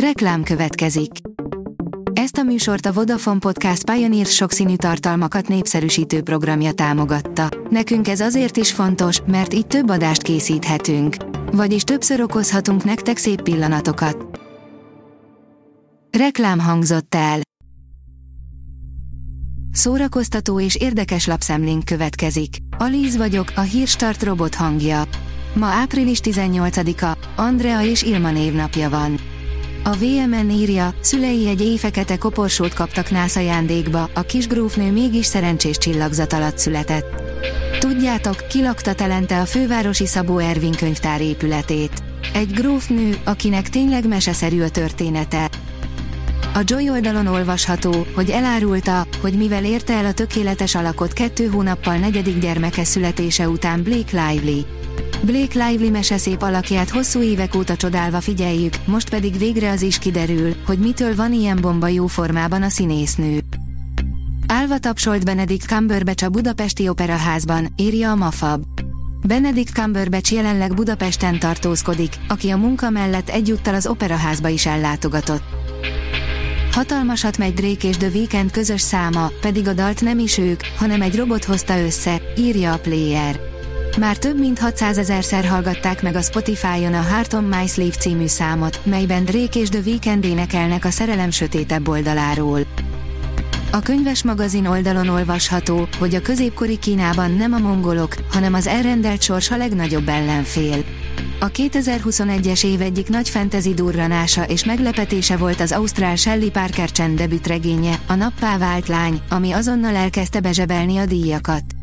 Reklám következik. Ezt a műsort a Vodafone Podcast Pioneer sokszínű tartalmakat népszerűsítő programja támogatta. Nekünk ez azért is fontos, mert így több adást készíthetünk. Vagyis többször okozhatunk nektek szép pillanatokat. Reklám hangzott el. Szórakoztató és érdekes lapszemlénk következik. Alíz vagyok, a hírstart robot hangja. Ma április 18-a, Andrea és Ilma névnapja van. A VMN írja, szülei egy éjfekete koporsót kaptak nász ajándékba, a kis grófnő mégis szerencsés csillagzat alatt született. Tudjátok, kilakta telente a fővárosi Szabó Ervin könyvtár épületét. Egy grófnő, akinek tényleg meseszerű a története. A Joy oldalon olvasható, hogy elárulta, hogy mivel érte el a tökéletes alakot kettő hónappal negyedik gyermeke születése után Blake Lively. Blake Lively meseszép alakját hosszú évek óta csodálva figyeljük, most pedig végre az is kiderül, hogy mitől van ilyen bomba jó formában a színésznő. Álva tapsolt Benedict Cumberbatch a Budapesti Operaházban, írja a Mafab. Benedict Cumberbatch jelenleg Budapesten tartózkodik, aki a munka mellett egyúttal az Operaházba is ellátogatott. Hatalmasat megy Drake és The Weeknd közös száma, pedig a dalt nem is ők, hanem egy robot hozta össze, írja a Player. Már több mint 600 ezerszer hallgatták meg a Spotify-on a Heart on My Sleeve című számot, melyben Drake és The Weeknd énekelnek a szerelem sötétebb oldaláról. A könyves magazin oldalon olvasható, hogy a középkori Kínában nem a mongolok, hanem az elrendelt sors a legnagyobb ellenfél. A 2021-es év egyik nagy fantasy durranása és meglepetése volt az Ausztrál Shelley Parker Chen debütregénye, a Nappá vált lány, ami azonnal elkezdte bezsebelni a díjakat.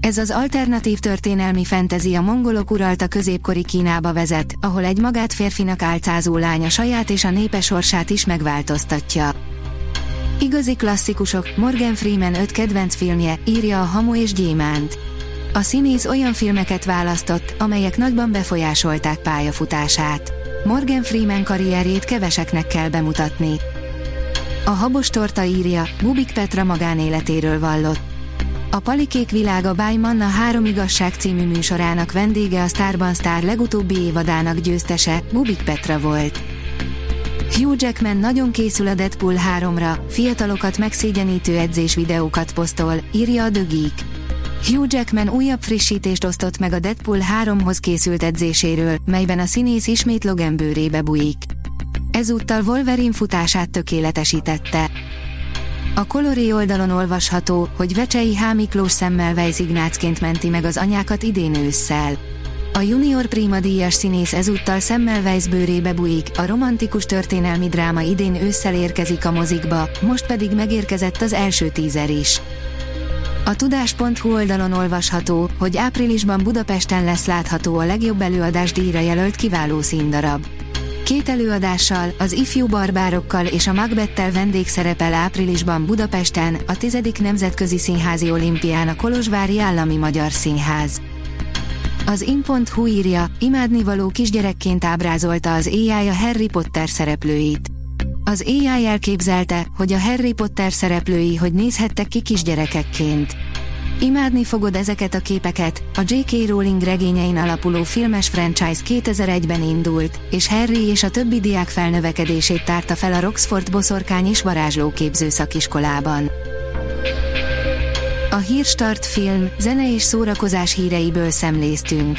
Ez az alternatív történelmi fentezi a mongolok uralta középkori Kínába vezet, ahol egy magát férfinak álcázó lánya saját és a népe sorsát is megváltoztatja. Igazi klasszikusok, Morgan Freeman öt kedvenc filmje, írja a Hamu és Gyémánt. A színész olyan filmeket választott, amelyek nagyban befolyásolták pályafutását. Morgan Freeman karrierjét keveseknek kell bemutatni. A habos torta írja, Bubik Petra magánéletéről vallott. A Palikék világa Báj Manna három igazság című műsorának vendége a Starban Star legutóbbi évadának győztese, Bubik Petra volt. Hugh Jackman nagyon készül a Deadpool 3-ra, fiatalokat megszégyenítő edzés videókat posztol, írja a Geek. Hugh Jackman újabb frissítést osztott meg a Deadpool 3-hoz készült edzéséről, melyben a színész ismét Logan bőrébe bujik. Ezúttal Wolverine futását tökéletesítette. A Coloré oldalon olvasható, hogy Vecsei H. Miklós Semmelweis Ignácként menti meg az anyákat idén ősszel. A junior prima díjas színész ezúttal Semmelweis bőrébe bujik, a romantikus történelmi dráma idén ősszel érkezik a mozikba, most pedig megérkezett az első tízer is. A tudás.hu oldalon olvasható, hogy áprilisban Budapesten lesz látható a legjobb előadás díjra jelölt kiváló színdarab. Két előadással, az ifjú barbárokkal és a Macbettel vendégszerepel áprilisban Budapesten, a 10. Nemzetközi Színházi Olimpián a Kolozsvári Állami Magyar Színház. Az in.hu írja, imádnivaló kisgyerekként ábrázolta az AI a Harry Potter szereplőit. Az AI elképzelte, hogy a Harry Potter szereplői hogy nézhettek ki kisgyerekekként. Imádni fogod ezeket a képeket, a J.K. Rowling regényein alapuló filmes franchise 2001-ben indult, és Harry és a többi diák felnövekedését tárta fel a Roxford Boszorkány és Varázslóképző szakiskolában. A Hírstart film, zene és szórakozás híreiből szemléztünk.